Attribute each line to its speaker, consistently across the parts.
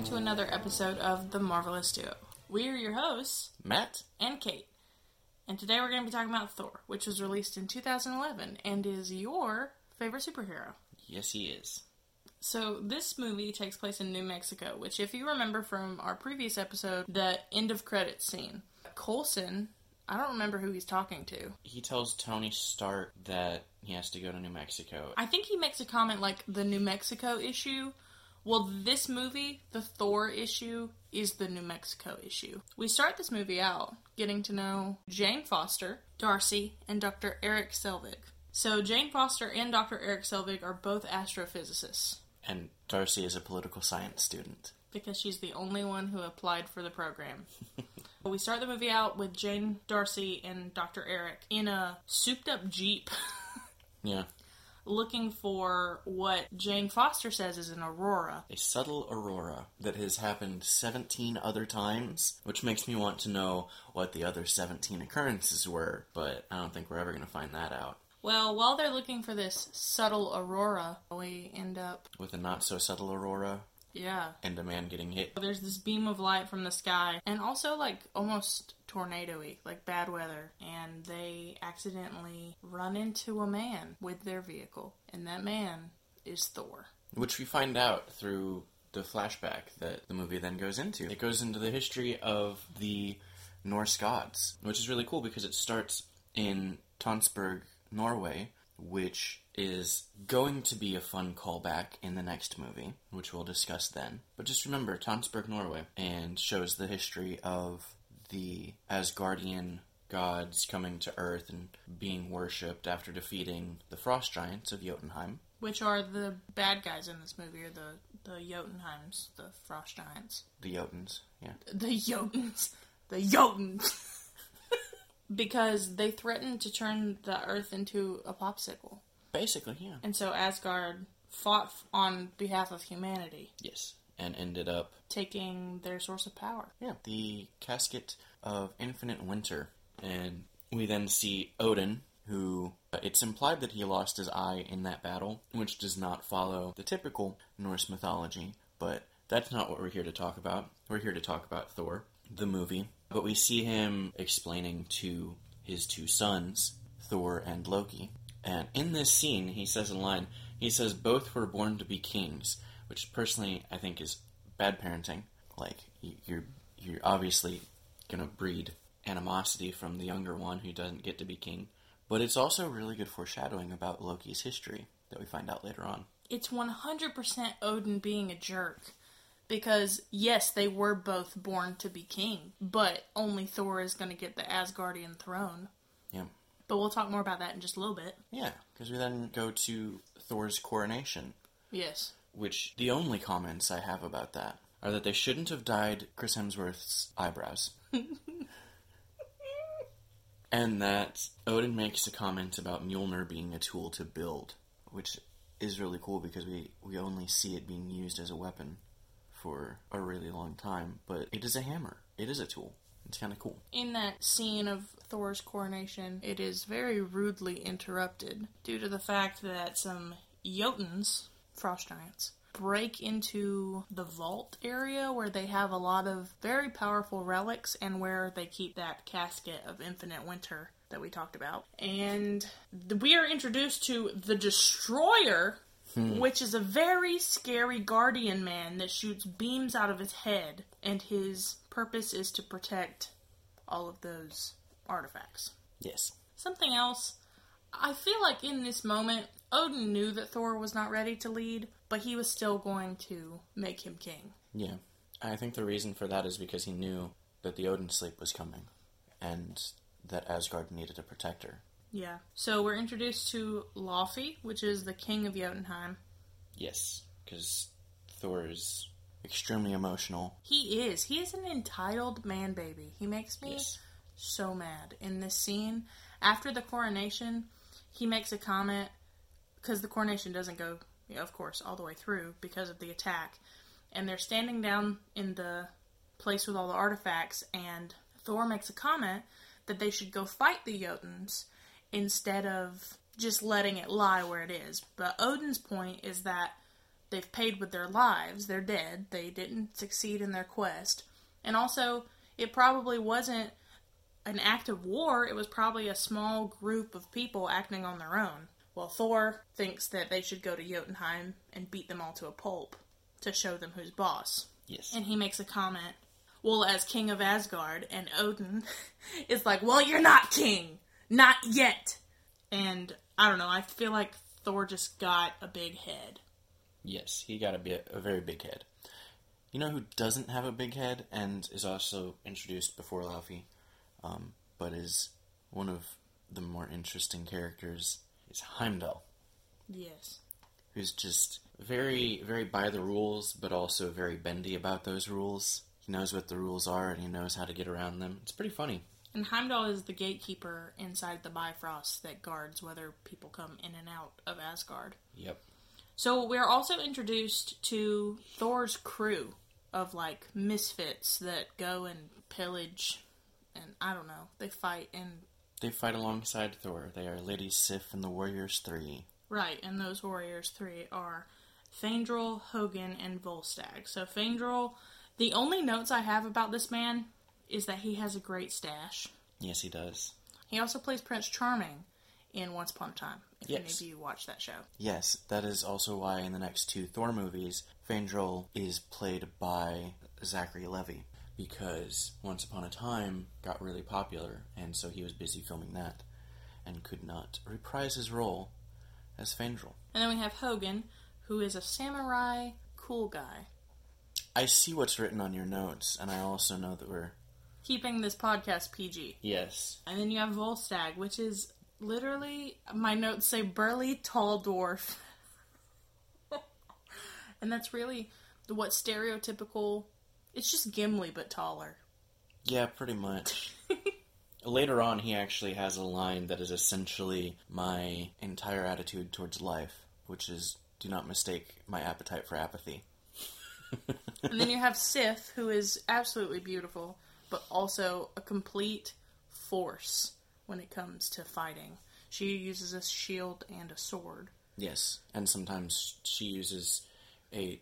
Speaker 1: welcome to another episode of The Marvelous Duo. We are your hosts,
Speaker 2: Matt?
Speaker 1: and Kate. And today we're going to be talking about Thor, which was released in 2011 and is your favorite superhero.
Speaker 2: Yes, he is.
Speaker 1: So, this movie takes place in New Mexico, which, if you remember from our previous episode, the end of credits scene, Coulson, I don't remember who he's talking to.
Speaker 2: He tells Tony Stark that he has to go to New Mexico.
Speaker 1: I think he makes a comment like the New Mexico issue. Well, this movie, the Thor issue, is the New Mexico issue. We start this movie out getting to know Jane Foster, Darcy, and Dr. Eric Selvig. So, Jane Foster and Dr. Eric Selvig are both astrophysicists
Speaker 2: And Darcy is a political science student.
Speaker 1: because she's the only one who applied for the program. we start the movie out with Jane, Darcy, and Dr. Eric in a souped up Jeep.
Speaker 2: Yeah.
Speaker 1: Looking for what Jane Foster says is an aurora.
Speaker 2: A subtle aurora that has happened 17 other times, which makes me want to know what the other 17 occurrences were, but I don't think we're ever going to find that out.
Speaker 1: Well, while they're looking for this subtle aurora, we end up,
Speaker 2: With a not so subtle aurora
Speaker 1: yeah.
Speaker 2: and a man getting hit.
Speaker 1: There's this beam of light from the sky, and also like almost tornado-y, like bad weather, and they accidentally run into a man with their vehicle, and that man is Thor.
Speaker 2: Which we find out through the flashback that the movie then goes into. It goes into the history of the Norse gods, which is really cool because it starts in Tonsberg, Norway, which is going to be a fun callback in the next movie, which we'll discuss then. But just remember Tonsberg, Norway, and shows the history of the Asgardian gods coming to Earth and being worshipped after defeating the frost giants of Jotunheim.
Speaker 1: Which are the bad guys in this movie, or the, the Jotunheims, the Frost Giants.
Speaker 2: The Jotuns, yeah.
Speaker 1: The Jotuns. The Jotuns. because they threatened to turn the Earth into a popsicle.
Speaker 2: Basically, yeah.
Speaker 1: And so Asgard fought on behalf of humanity,
Speaker 2: Yes. And ended up,
Speaker 1: taking their source of power.
Speaker 2: yeah, the casket of infinite winter. And we then see Odin, who uh, it's implied that he lost his eye in that battle, which does not follow the typical Norse mythology, but that's not what we're here to talk about. We're here to talk about Thor, the movie. But we see him explaining to his two sons, Thor and Loki. And in this scene, he says a line, he says, both were born to be kings, which personally I think is bad parenting. Like, you're, you're obviously gonna breed animosity from the younger one who doesn't get to be king. But it's also really good foreshadowing about Loki's history that we find out later on.
Speaker 1: It's 100% Odin being a jerk. Because, yes, they were both born to be king, but only Thor is going to get the Asgardian throne.
Speaker 2: Yeah.
Speaker 1: But we'll talk more about that in just a little bit.
Speaker 2: Yeah, because we then go to Thor's coronation,
Speaker 1: Yes.
Speaker 2: which the only comments I have about that are that they shouldn't have dyed Chris Hemsworth's eyebrows. and that Odin makes a comment about Mjolnir being a tool to build, which is really cool because we, we only see it being used as a weapon for a really long time, but it is a hammer. It is a tool. It's kind of cool.
Speaker 1: In that scene of Thor's coronation, it is very rudely interrupted due to the fact that some Jotuns, frost giants, break into the vault area where they have a lot of very powerful relics and where they keep that casket of infinite winter that we talked about. And we are introduced to the Destroyer, Hmm. which is a very scary guardian man that shoots beams out of his head, and his purpose is to protect all of those artifacts.
Speaker 2: Yes.
Speaker 1: Something else, I feel like in this moment, Odin knew that Thor was not ready to lead, but he was still going to make him king.
Speaker 2: Yeah. I think the reason for that is because he knew that the Odin sleep was coming and that Asgard needed a protector.
Speaker 1: Yeah. So we're introduced to Laufey, which is the king of Jotunheim.
Speaker 2: Yes, because Thor is extremely emotional.
Speaker 1: He is. He is an entitled man baby. He makes me
Speaker 2: Yes.
Speaker 1: so mad in this scene. After the coronation, he makes a comment because the coronation doesn't go, of course, all the way through because of the attack. And they're standing down in the place with all the artifacts, and Thor makes a comment that they should go fight the Jotuns instead of just letting it lie where it is. But Odin's point is that they've paid with their lives. They're dead. They didn't succeed in their quest. And also, it probably wasn't an act of war, it was probably a small group of people acting on their own. Well, Thor thinks that they should go to Jotunheim and beat them all to a pulp to show them who's boss.
Speaker 2: Yes.
Speaker 1: And he makes a comment, well, as king of Asgard, and Odin is like, well, you're not king. Not yet. And I don't know, I feel like Thor just got a big head.
Speaker 2: Yes, he got a bit a very big head. You know who doesn't have a big head and is also introduced before Laufey, um, but is one of the more interesting characters is Heimdall,
Speaker 1: Yes.
Speaker 2: who's just very very by the rules, but also very bendy about those rules. He knows what the rules are and he knows how to get around them. It's pretty funny.
Speaker 1: And Heimdall is the gatekeeper inside the Bifrost that guards whether people come in and out of Asgard.
Speaker 2: Yep.
Speaker 1: So we're also introduced to Thor's crew of like misfits that go and pillage and I don't know, they fight and
Speaker 2: They fight alongside Thor. They are Lady Sif and the Warriors Three.
Speaker 1: right, and those warriors three are Fandral, Hogun, and Volstagg. So Fandral the only notes I have about this man is that he has a great stash.
Speaker 2: Yes, he does.
Speaker 1: He also plays Prince Charming in Once Upon a Time, if any of you watch that show.
Speaker 2: Yes, that is also why in the next two Thor movies, Fandral is played by Zachary Levi because Once Upon a Time got really popular, and so he was busy filming that and could not reprise his role as Fandral.
Speaker 1: And then we have Hogun, who is a samurai cool guy.
Speaker 2: I see what's written on your notes, and I also know that we're
Speaker 1: Keeping this podcast PG.
Speaker 2: yes,
Speaker 1: And then you have Volstagg, which is literally, my notes say burly, tall dwarf. and that's really what stereotypical. It's just Gimli, but taller.
Speaker 2: yeah, pretty much. Later on, he actually has a line that is essentially my entire attitude towards life, which is do not mistake my appetite for apathy.
Speaker 1: and then you have Sif, who is absolutely beautiful, but also a complete force when it comes to fighting. She uses a shield and a sword.
Speaker 2: Yes, and sometimes she uses a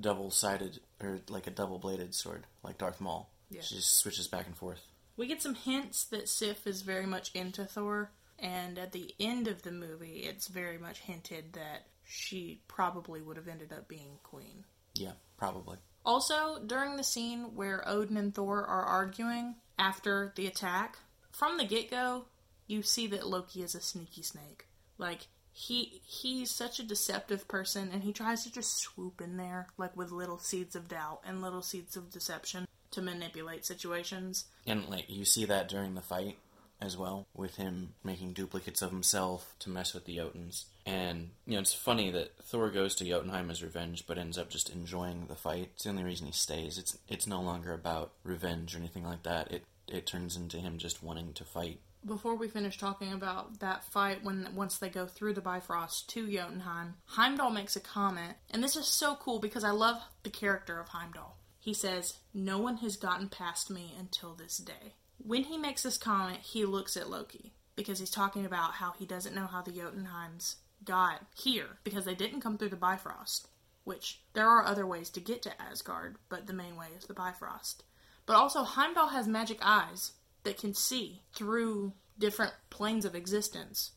Speaker 2: double-sided or like a double-bladed sword, like Darth Maul.
Speaker 1: Yeah.
Speaker 2: She just switches back and forth.
Speaker 1: We get some hints that Sif is very much into Thor, and at the end of the movie, it's very much hinted that she probably would have ended up being queen.
Speaker 2: Yeah, probably.
Speaker 1: Also, during the scene where Odin and Thor are arguing after the attack, from the get go, you see that Loki is a sneaky snake. Like, he he's such a deceptive person and he tries to just swoop in there like with little seeds of doubt and little seeds of deception to manipulate situations.
Speaker 2: And like you see that during the fight as well, with him making duplicates of himself to mess with the Jotuns. And you know, it's funny that Thor goes to Jotunheim as revenge, but ends up just enjoying the fight. It's the only reason he stays. It's it's no longer about revenge or anything like that. It it turns into him just wanting to fight.
Speaker 1: Before we finish talking about that fight, when once they go through the Bifrost to Jotunheim, Heimdall makes a comment, and this is so cool because I love the character of Heimdall. He says, "No one has gotten past me until this day." When he makes this comment, he looks at Loki because he's talking about how he doesn't know how the Jotunheims got here because they didn't come through the Bifrost. Which there are other ways to get to Asgard, but the main way is the Bifrost. But also, Heimdall has magic eyes that can see through different planes of existence.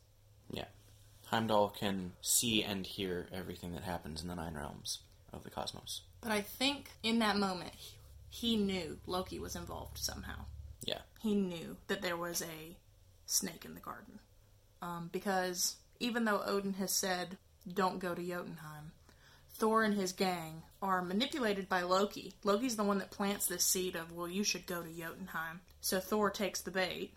Speaker 2: Yeah. Heimdall can see and hear everything that happens in the nine realms of the cosmos.
Speaker 1: But I think in that moment, he- he knew Loki was involved somehow.
Speaker 2: Yeah.
Speaker 1: He knew that there was a snake in the garden. Um, because even though Odin has said, don't go to Jotunheim, Thor and his gang are manipulated by Loki. Loki's the one that plants this seed of, well, you should go to Jotunheim. So Thor takes the bait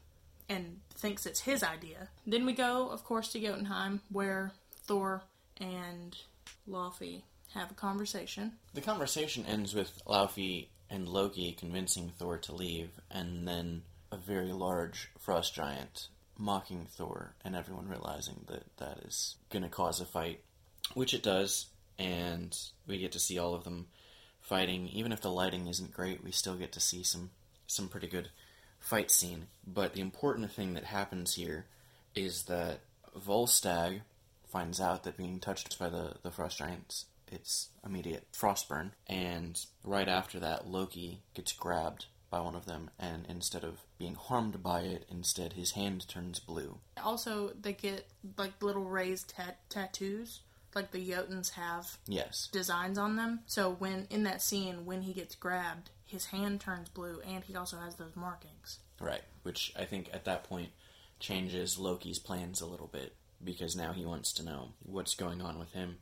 Speaker 1: and thinks it's his idea. Then we go, of course, to Jotunheim, where Thor and Laufey have a conversation.
Speaker 2: The conversation ends with Laufey and Loki convincing Thor to leave, and then a very large frost giant mocking Thor, and everyone realizing that that is going to cause a fight, which it does, and we get to see all of them fighting. Even if the lighting isn't great, we still get to see some some pretty good fight scene. But the important thing that happens here is that Volstagg finds out that being touched by the, the frost giants its immediate frostburn. And right after that, Loki gets grabbed by one of them, and instead of being harmed by it, instead his hand turns blue.
Speaker 1: Also, they get like little raised tat- tattoos, like the Jotuns have
Speaker 2: Yes.
Speaker 1: designs on them. So when in that scene, when he gets grabbed, his hand turns blue, and he also has those markings.
Speaker 2: Right. Which I think at that point changes Loki's plans a little bit because now he wants to know what's going on with him.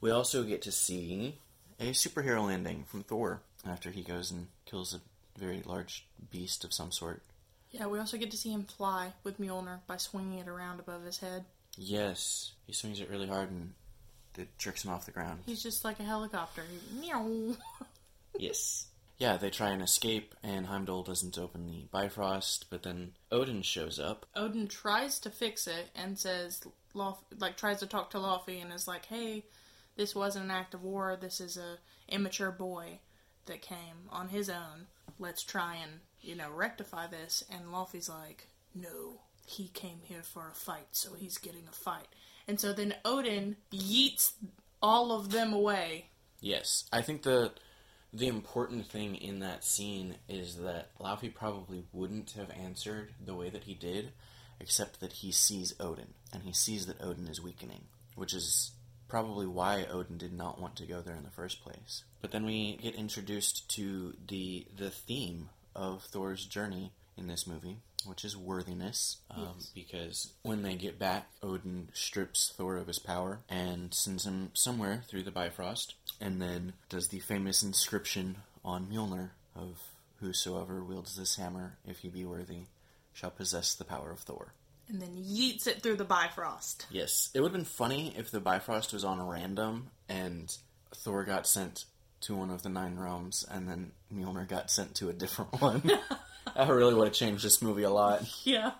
Speaker 2: We also get to see a superhero landing from Thor after he goes and kills a very large beast of some sort.
Speaker 1: Yeah, we also get to see him fly with Mjolnir by swinging it around above his head.
Speaker 2: Yes, he swings it really hard and it jerks him off the ground.
Speaker 1: He's just like a helicopter. Meow.
Speaker 2: Yes. Yeah, they try and escape, and Heimdall doesn't open the Bifrost, but then Odin shows up.
Speaker 1: Odin tries to fix it and says, Lof- like, tries to talk to Laufey and is like, hey, this wasn't an act of war. This is a immature boy that came on his own. Let's try and, you know, rectify this. And Laufey's like, no, he came here for a fight, so he's getting a fight. And so then Odin yeets all of them away.
Speaker 2: Yes, I think the the important thing in that scene is that Laufey probably wouldn't have answered the way that he did, except that he sees Odin, and he sees that Odin is weakening, which is probably why Odin did not want to go there in the first place. But then we get introduced to the the theme of Thor's journey in this movie, which is worthiness. Um,
Speaker 1: Yes.
Speaker 2: Because when they get back, Odin strips Thor of his power and sends him somewhere through the Bifrost, and then does the famous inscription on Mjolnir of Whosoever wields this hammer, if he be worthy, shall possess the power of Thor.
Speaker 1: And then yeets it through the Bifrost.
Speaker 2: Yes, it would have been funny if the Bifrost was on random and Thor got sent to one of the nine realms and then Mjolnir got sent to a different one. that really would have changed this movie a lot.
Speaker 1: Yeah.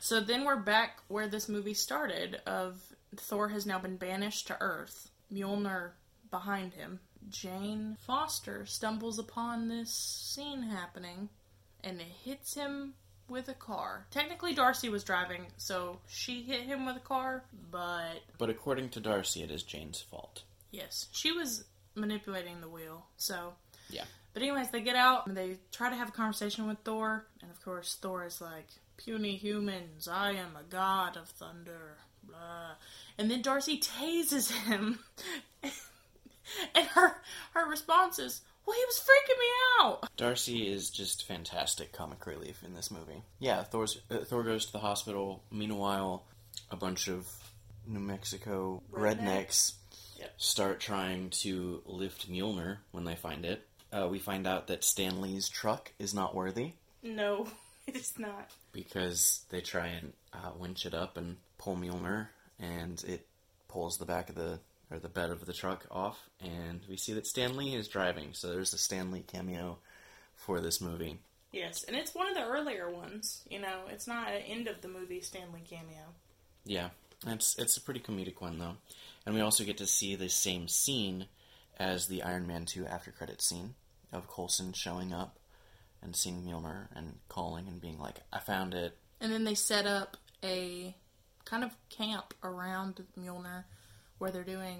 Speaker 1: So then we're back where this movie started of Thor has now been banished to Earth. Mjolnir behind him. Jane Foster stumbles upon this scene happening and it hits him with a car. Technically Darcy was driving, so she hit him with a car, but
Speaker 2: But according to Darcy, it is Jane's fault.
Speaker 1: yes, she was manipulating the wheel. So
Speaker 2: Yeah.
Speaker 1: But anyways, they get out and they try to have a conversation with Thor, and of course Thor is like, "Puny humans, I am a god of thunder." Blah. And then Darcy tases him, and her her response is, "Well, he was freaking me out."
Speaker 2: Darcy is just fantastic comic relief in this movie. Yeah, Thor's, uh, Thor goes to the hospital. Meanwhile, a bunch of New Mexico
Speaker 1: Redneck.
Speaker 2: rednecks
Speaker 1: Yep.
Speaker 2: start trying to lift Mjolnir when they find it. Uh, we find out that Stan Lee's truck is not worthy
Speaker 1: No, it's not.
Speaker 2: because they try and uh, winch it up and pull Mjolnir, and it pulls the back of the or the bed of the truck off, and we see that Stan Lee is driving. So there's a Stan Lee cameo for this movie.
Speaker 1: Yes, and it's one of the earlier ones. You know, it's not an end of the movie Stan Lee cameo.
Speaker 2: Yeah, it's it's a pretty comedic one though, and we also get to see the same scene as the Iron Man two after credit scene of Coulson showing up and seeing Mjolnir and calling and being like, "I found it."
Speaker 1: And then they set up a kind of camp around Mjolnir where they're doing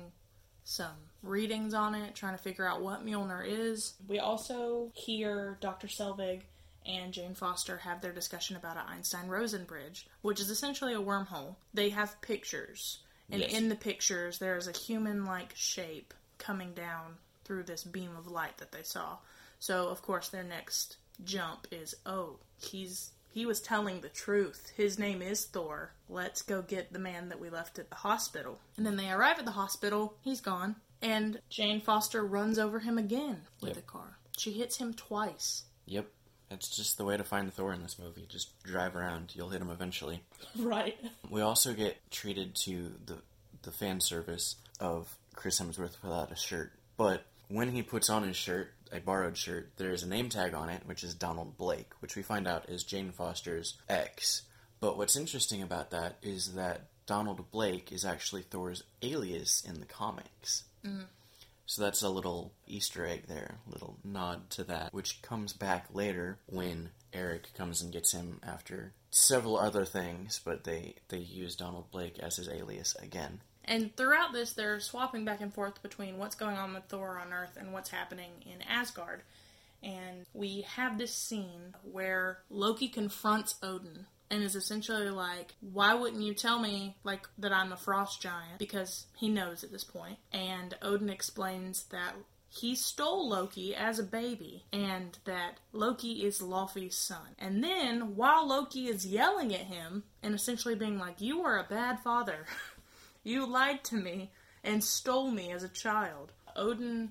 Speaker 1: some readings on it, trying to figure out what Mjolnir is. We also hear Dr. Selvig and Jane Foster have their discussion about an Einstein Rosen bridge, which is essentially a wormhole. They have pictures, and
Speaker 2: Yes.
Speaker 1: in the pictures, there is a human like shape coming down through this beam of light that they saw. So, of course, their next jump is oh, he's he was telling the truth. His name is Thor. Let's go get the man that we left at the hospital. And then they arrive at the hospital. He's gone. And Jane Foster runs over him again with
Speaker 2: Yep.
Speaker 1: the car. She hits him twice.
Speaker 2: Yep, that's just the way to find Thor in this movie. Just drive around; you'll hit him eventually.
Speaker 1: Right.
Speaker 2: We also get treated to the the fan service of Chris Hemsworth without a shirt. But when he puts on his shirt, a borrowed shirt, there is a name tag on it, which is Donald Blake, which we find out is Jane Foster's ex. But what's interesting about that is that Donald Blake is actually Thor's alias in the comics. Mm-hmm. So that's a little Easter egg there, little nod to that, which comes back later when Eric comes and gets him after several other things, but they they use Donald Blake as his alias again.
Speaker 1: And throughout this, they're swapping back and forth between what's going on with Thor on Earth and what's happening in Asgard. And we have this scene where Loki confronts Odin and is essentially like, "Why wouldn't you tell me like that I'm a frost giant?" Because he knows at this point. And Odin explains that he stole Loki as a baby and that Loki is Laufey's son. And then while Loki is yelling at him and essentially being like, "You are a bad father. you lied to me and stole me as a child." Odin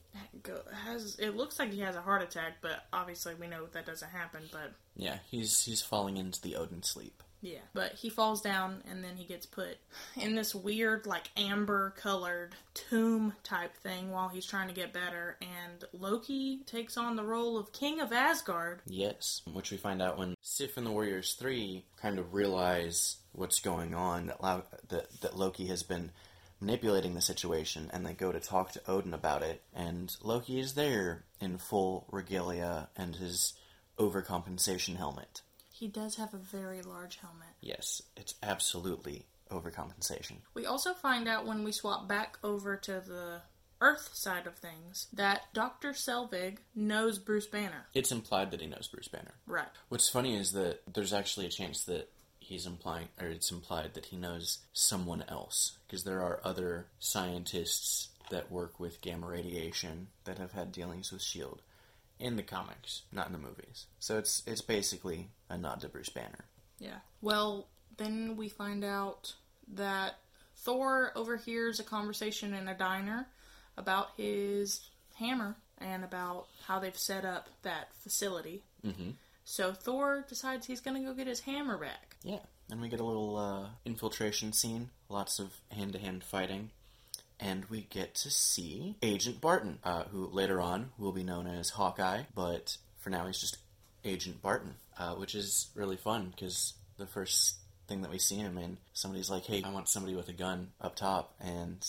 Speaker 1: has it looks like he has a heart attack, but obviously we know that doesn't happen, but
Speaker 2: Yeah, he's he's falling into the Odin sleep.
Speaker 1: Yeah, but he falls down and then he gets put in this weird, like amber colored tomb type thing while he's trying to get better. And Loki takes on the role of King of Asgard.
Speaker 2: Yes, which we find out when Sif and the Warriors Three kind of realize what's going on that Lau- that that Loki has been manipulating the situation, and they go to talk to Odin about it, and Loki is there in full regalia and his overcompensation helmet.
Speaker 1: He does have a very large helmet.
Speaker 2: Yes, it's absolutely overcompensation.
Speaker 1: We also find out when we swap back over to the Earth side of things that Dr. Selvig knows Bruce Banner.
Speaker 2: It's implied that he knows Bruce Banner.
Speaker 1: Right.
Speaker 2: What's funny is that there's actually a chance that he's implying, or it's implied that he knows someone else, because there are other scientists that work with gamma radiation that have had dealings with Shield in the comics, not in the movies. So it's it's basically a nod to Bruce Banner.
Speaker 1: Yeah. Well, then we find out that Thor overhears a conversation in a diner about his hammer and about how they've set up that facility.
Speaker 2: Mm-hmm.
Speaker 1: So Thor decides he's going to go get his hammer back.
Speaker 2: Yeah, and we get a little uh, infiltration scene, lots of hand-to-hand fighting, and we get to see Agent Barton, uh, who later on will be known as Hawkeye, but for now he's just Agent Barton, uh, which is really fun because the first thing that we see him in, somebody's like, "Hey, I want somebody with a gun up top," and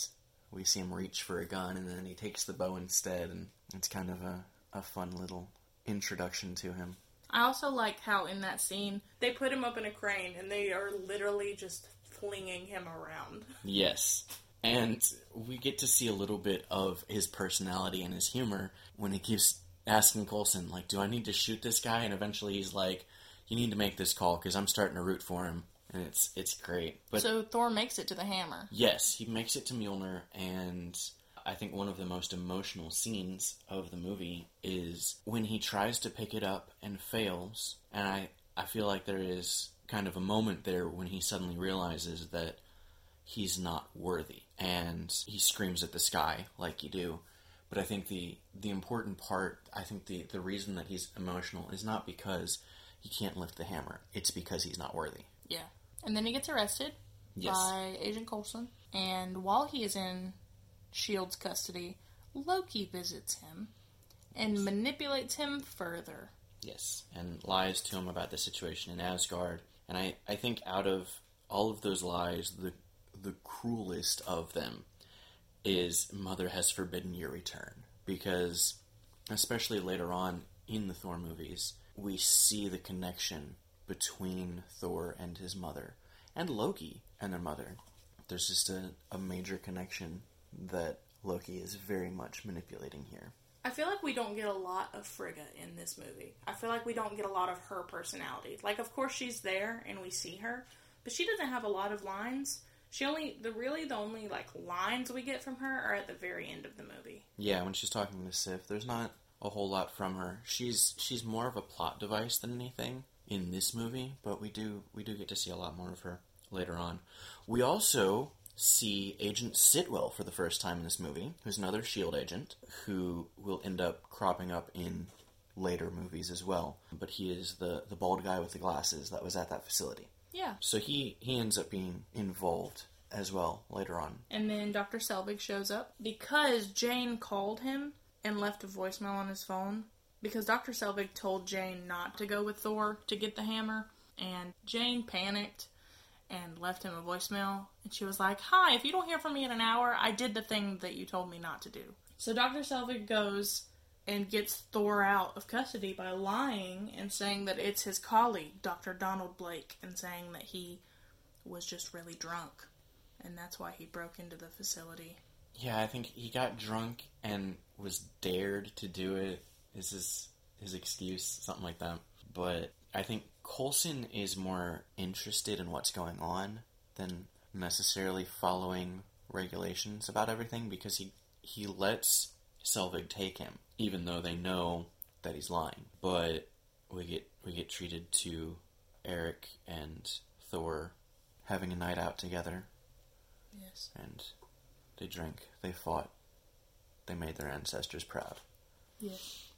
Speaker 2: we see him reach for a gun, and then he takes the bow instead, and it's kind of a, a fun little introduction to him.
Speaker 1: I also like how in that scene they put him up in a crane and they are literally just flinging him around.
Speaker 2: Yes. And we get to see a little bit of his personality and his humor when he keeps asking Coulson, like, do I need to shoot this guy? And eventually he's like, you need to make this call because I'm starting to root for him. And it's it's great. But
Speaker 1: so Thor makes it to the hammer.
Speaker 2: yes, he makes it to Mjolnir. And I think one of the most emotional scenes of the movie is when he tries to pick it up and fails. And I, I feel like there is kind of a moment there when he suddenly realizes that he's not worthy and he screams at the sky like you do but i think the the important part i think the the reason that he's emotional is not because he can't lift the hammer it's because he's not worthy
Speaker 1: Yeah. And then he gets arrested
Speaker 2: Yes.
Speaker 1: by Agent Coulson. And while he is in S.H.I.E.L.D.'s custody, Loki visits him and manipulates him further.
Speaker 2: yes and lies to him about the situation in asgard and i i think out of all of those lies the the cruelest of them is mother has forbidden your return because especially later on in the thor movies we see the connection between thor and his mother and loki and their mother there's just a, a major connection that loki is very much manipulating here
Speaker 1: I feel like we don't get a lot of Frigga in this movie. I feel like we don't get a lot of her personality. Like, of course, she's there and we see her, but she doesn't have a lot of lines. She only, the really, the only like lines we get from her are at the very end of the movie.
Speaker 2: Yeah, when she's talking to Sif, there's not a whole lot from her. She's she's more of a plot device than anything in this movie, but we do we do get to see a lot more of her later on. We also see Agent Sitwell for the first time in this movie, who's another Shield agent who will end up cropping up in later movies as well. But he is the the bald guy with the glasses that was at that facility.
Speaker 1: Yeah.
Speaker 2: So he he ends up being involved as well later on.
Speaker 1: And then Dr. Selvig shows up because Jane called him and left a voicemail on his phone. Because Dr. Selvig told Jane not to go with Thor to get the hammer, and Jane panicked and left him a voicemail. And she was like, Hi, if you don't hear from me in an hour, I did the thing that you told me not to do. So Dr. Selvig goes and gets Thor out of custody by lying and saying that it's his colleague, Dr. Donald Blake, and saying that he was just really drunk and that's why he broke into the facility.
Speaker 2: Yeah, I think he got drunk and was dared to do it. Is his his excuse something like that? But I think Coulson is more interested in what's going on than necessarily following regulations about everything because he he lets Selvig take him, even though they know that he's lying. But we get we get treated to Eric and Thor having a night out together,
Speaker 1: Yes.
Speaker 2: and they drank, they fought, they made their ancestors proud.
Speaker 1: Yes.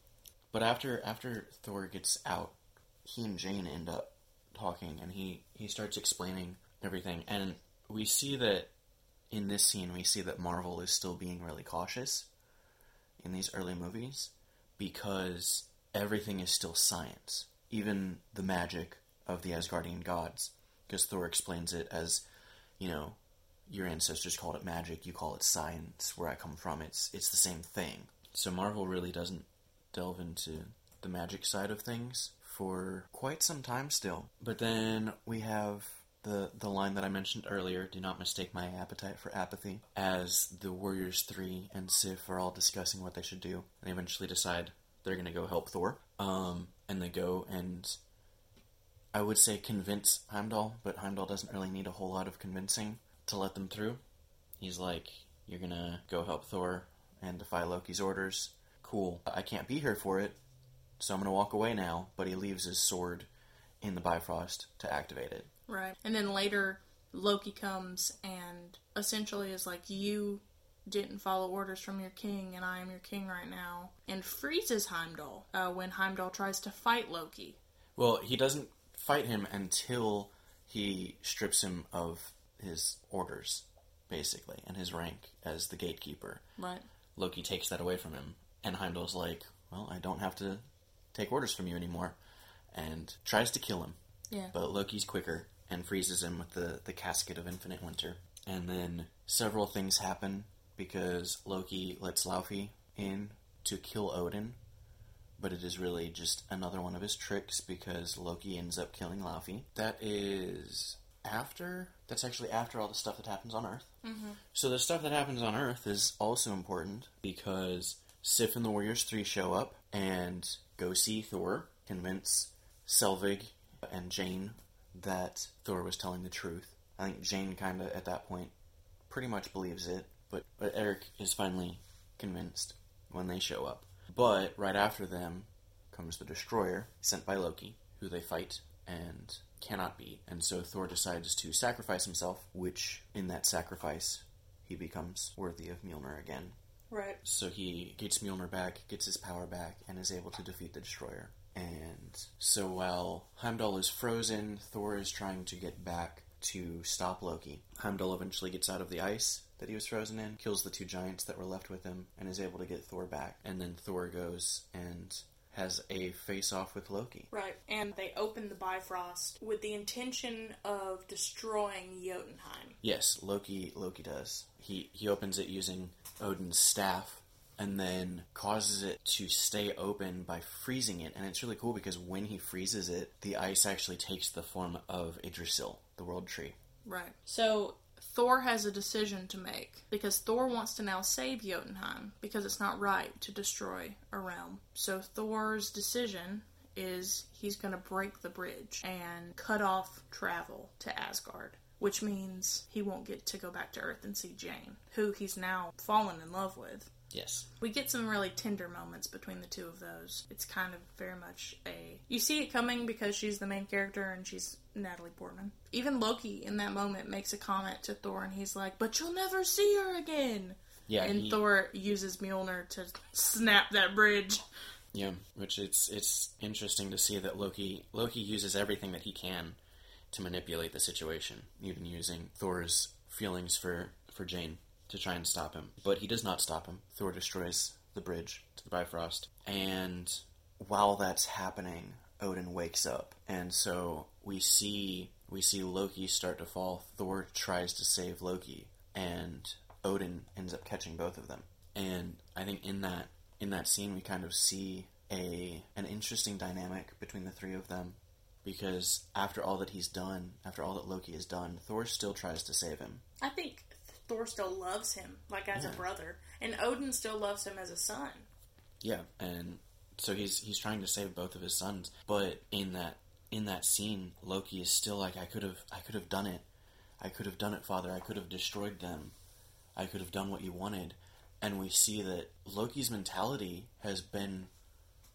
Speaker 2: But after after Thor gets out, he and Jane end up talking, and he he starts explaining everything, and we see that in this scene we see that Marvel is still being really cautious in these early movies because everything is still science, even the magic of the Asgardian gods. Because Thor explains it as, you know, your ancestors called it magic, you call it science. Where I come from, it's it's the same thing. So Marvel really doesn't delve into the magic side of things for quite some time still. But then we have the the line that I mentioned earlier, do not mistake my appetite for apathy, as the Warriors 3 and Sif are all discussing what they should do. They eventually decide they're going to go help Thor. Um, and they go and I would say convince Heimdall, but Heimdall doesn't really need a whole lot of convincing to let them through. He's like, You're gonna go help Thor and defy Loki's orders. Cool. I can't be here for it, so I'm gonna walk away now. But he leaves his sword in the Bifrost to activate it.
Speaker 1: Right. And then later, Loki comes and essentially is like, You didn't follow orders from your king, and I am your king right now, and freezes Heimdall uh, when Heimdall tries to fight Loki.
Speaker 2: Well, he doesn't fight him until he strips him of his orders, basically, and his rank as the gatekeeper.
Speaker 1: Right.
Speaker 2: Loki takes that away from him, and Heimdall's like, "Well, I don't have to take orders from you anymore," and tries to kill him.
Speaker 1: Yeah.
Speaker 2: But Loki's quicker and freezes him with the the casket of infinite winter. And then several things happen because Loki lets Laufey in to kill Odin, but it is really just another one of his tricks because Loki ends up killing Laufey. That is after. That's actually after all the stuff that happens on Earth.
Speaker 1: Mm-hmm.
Speaker 2: So the stuff that happens on Earth is also important because Sif and the Warriors 3 show up and go see Thor, convince Selvig and Jane that Thor was telling the truth. I think Jane kind of, at that point, pretty much believes it, but, but Eric is finally convinced when they show up. But right after them comes the Destroyer, sent by Loki, who they fight and cannot beat. And so Thor decides to sacrifice himself, which in that sacrifice he becomes worthy of Mjolnir again.
Speaker 1: Right.
Speaker 2: So he gets Mjolnir back, gets his power back, and is able to defeat the Destroyer. And so while Heimdall is frozen, Thor is trying to get back to stop Loki. Heimdall eventually gets out of the ice that he was frozen in, kills the two giants that were left with him, and is able to get Thor back. And then Thor goes and has a face off with Loki.
Speaker 1: Right. And they open the Bifrost with the intention of destroying Jotunheim.
Speaker 2: Yes, Loki Loki does. He he opens it using Odin's staff and then causes it to stay open by freezing it. And it's really cool because when he freezes it, the ice actually takes the form of Yggdrasil, the world tree.
Speaker 1: Right. So Thor has a decision to make because Thor wants to now save Jotunheim because it's not right to destroy a realm. So Thor's decision is he's going to break the bridge and cut off travel to Asgard, which means he won't get to go back to Earth and see Jane, who he's now fallen in love with.
Speaker 2: Yes.
Speaker 1: We get some really tender moments between the two of those. It's kind of very much a. You see it coming because she's the main character and she's Natalie Portman. Even Loki in that moment makes a comment to Thor and he's like, But you'll never see her again.
Speaker 2: Yeah.
Speaker 1: and
Speaker 2: he-
Speaker 1: Thor uses Mjolnir to snap that bridge.
Speaker 2: Yeah, which it's it's interesting to see that Loki Loki uses everything that he can to manipulate the situation, even using Thor's feelings for for Jane to try and stop him. But he does not stop him. Thor destroys the bridge to the Bifrost, and while that's happening, Odin wakes up, and so we see we see Loki start to fall. Thor tries to save Loki, and Odin ends up catching both of them. And I think in that in that scene we kind of see a an interesting dynamic between the three of them because after all that he's done, after all that Loki has done, Thor still tries to save him.
Speaker 1: I think Thor still loves him, like as
Speaker 2: Yeah.
Speaker 1: a brother, and Odin still loves him as a son.
Speaker 2: Yeah, and so he's he's trying to save both of his sons, but in that in that scene, Loki is still like, I could have I could have done it, I could have done it, Father. I could have destroyed them. I could have done what you wanted, and we see that Loki's mentality has been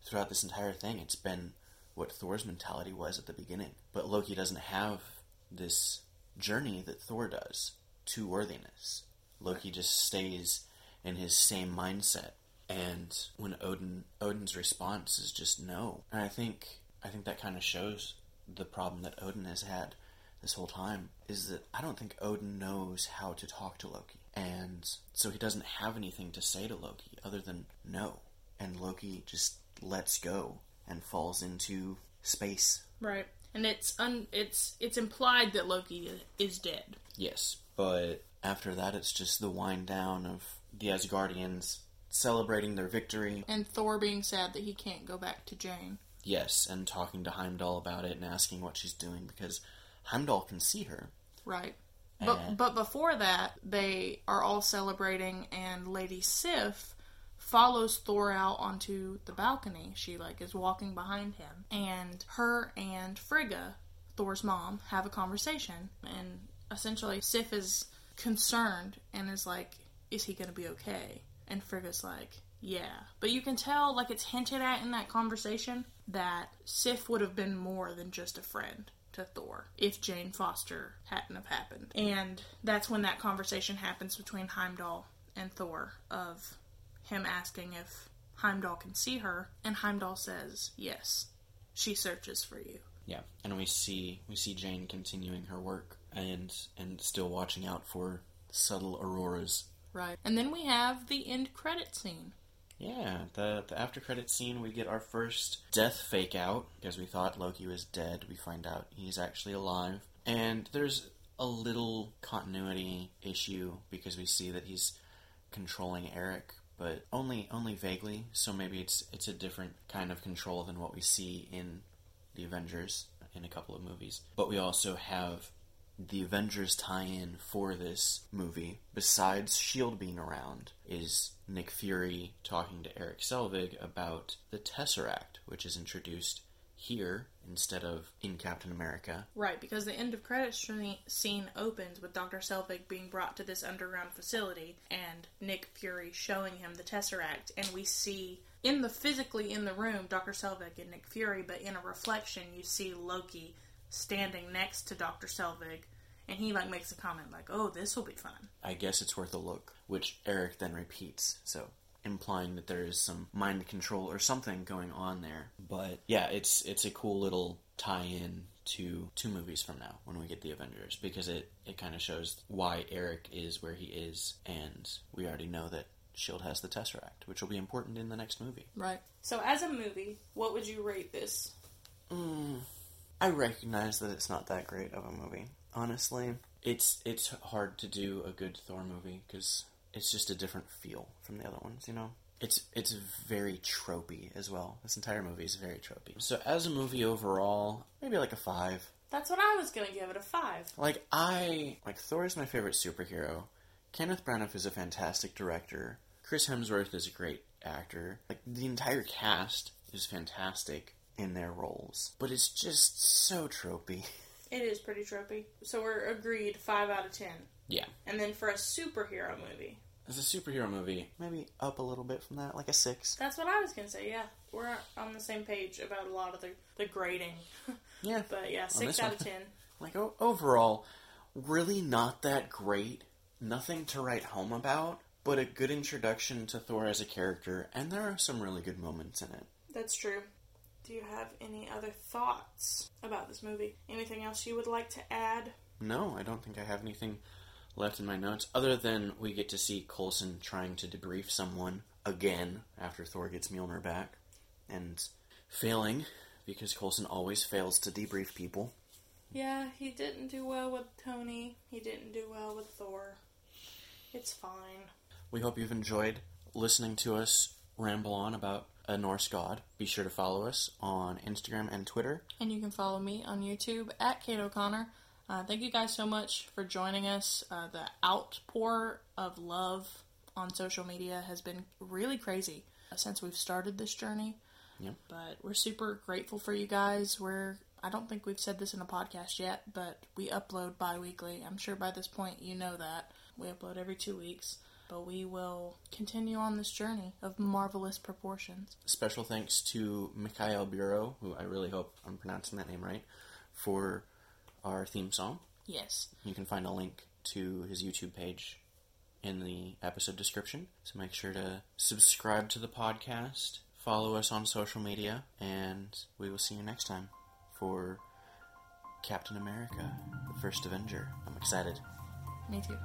Speaker 2: throughout this entire thing. It's been what Thor's mentality was at the beginning, but Loki doesn't have this journey that Thor does to worthiness. Loki just stays in his same mindset and when Odin Odin's response is just no. And I think I think that kind of shows the problem that Odin has had this whole time is that I don't think Odin knows how to talk to Loki. And so he doesn't have anything to say to Loki other than no. And Loki just lets go and falls into space.
Speaker 1: Right. And it's un- it's it's implied that Loki is dead.
Speaker 2: Yes, but after that it's just the wind down of the Asgardians celebrating their victory
Speaker 1: And Thor being sad that he can't go back to Jane.
Speaker 2: Yes, and talking to Heimdall about it and asking what she's doing because Heimdall can see her.
Speaker 1: Right. But
Speaker 2: Uh.
Speaker 1: but before that, they are all celebrating, and Lady Sif follows Thor out onto the balcony. She like is walking behind him, and her and Frigga, Thor's mom, have a conversation, and essentially Sif is concerned and is like, "Is he gonna be okay?" And Frigga's like, "Yeah," but you can tell like it's hinted at in that conversation that Sif would have been more than just a friend to Thor if Jane Foster hadn't have happened. And that's when that conversation happens between Heimdall and Thor of him asking if Heimdall can see her and Heimdall says, "Yes. She searches for you."
Speaker 2: Yeah, and we see we see Jane continuing her work and and still watching out for subtle auroras.
Speaker 1: Right. And then we have the end credit scene.
Speaker 2: Yeah, the the after credit scene we get our first death fake out because we thought Loki was dead. We find out he's actually alive, and there's a little continuity issue because we see that he's controlling Eric, but only only vaguely. So maybe it's it's a different kind of control than what we see in the Avengers in a couple of movies. But we also have the Avengers tie-in for this movie, besides Shield being around, is Nick Fury talking to Eric Selvig about the Tesseract, which is introduced here instead of in Captain America.
Speaker 1: Right, because the end of credit scene- scene opens with Dr. Selvig being brought to this underground facility and Nick Fury showing him the Tesseract and we see in the physically in the room Dr. Selvig and Nick Fury, but in a reflection you see Loki standing next to Dr. Selvig and he like makes a comment like, "Oh, this will be fun."
Speaker 2: I guess it's worth a look, which Eric then repeats. So implying that there is some mind control or something going on there. But yeah, it's it's a cool little tie-in to two movies from now when we get the Avengers because it it kind of shows why Eric is where he is, and we already know that Shield has the Tesseract, which will be important in the next movie.
Speaker 1: Right. So as a movie, what would you rate this?
Speaker 2: Mm, I recognize that it's not that great of a movie. Honestly, it's it's hard to do a good Thor movie because it's just a different feel from the other ones. You know, it's it's very tropey as well. This entire movie is very tropey. So as a movie overall, maybe like a five.
Speaker 1: That's what I was to give it a 5.
Speaker 2: Like I like Thor is my favorite superhero. Kenneth Branagh is a fantastic director. Chris Hemsworth is a great actor. Like the entire cast is fantastic in their roles, but it's just so tropey.
Speaker 1: It is pretty tropey. So we're agreed 5 out of 10.
Speaker 2: Yeah.
Speaker 1: And then for a superhero movie,
Speaker 2: As a superhero movie, maybe up a little bit from that, like a six.
Speaker 1: that's what I was gonna say. Yeah, we're on the same page about a lot of the the grading.
Speaker 2: Yeah,
Speaker 1: but yeah, six out
Speaker 2: one.
Speaker 1: of ten.
Speaker 2: like o- overall, really not that great. Nothing to write home about, but a good introduction to Thor as a character, and there are some really good moments in it.
Speaker 1: That's true. Do you have any other thoughts about this movie? Anything else you would like to add?
Speaker 2: No, I don't think I have anything left in my notes other than we get to see Coulson trying to debrief someone again after Thor gets Mjolnir back and failing because Coulson always fails to debrief people.
Speaker 1: Yeah, he didn't do well with Tony. He didn't do well with Thor. It's fine.
Speaker 2: We hope you've enjoyed listening to us ramble on about a Norse god. Be sure to follow us on Instagram and Twitter.
Speaker 1: And you can follow me on YouTube at Kate O'Connor. Uh, thank you guys so much for joining us. Uh, the outpour of love on social media has been really crazy since we've started this journey.
Speaker 2: Yep.
Speaker 1: But we're super grateful for you guys. We're I don't think we've said this in a podcast yet, but we upload bi-weekly. I'm sure by this point you know that. We upload every 2 weeks, but we will continue on this journey of marvelous proportions.
Speaker 2: Special thanks to Mikhael Bureau, who I really hope I'm pronouncing that name right, for our theme song.
Speaker 1: Yes.
Speaker 2: You can find a link to his YouTube page in the episode description. So make sure to subscribe to the podcast, follow us on social media, and we will see you next time for Captain America, the first Avenger. I'm excited.
Speaker 1: Me too.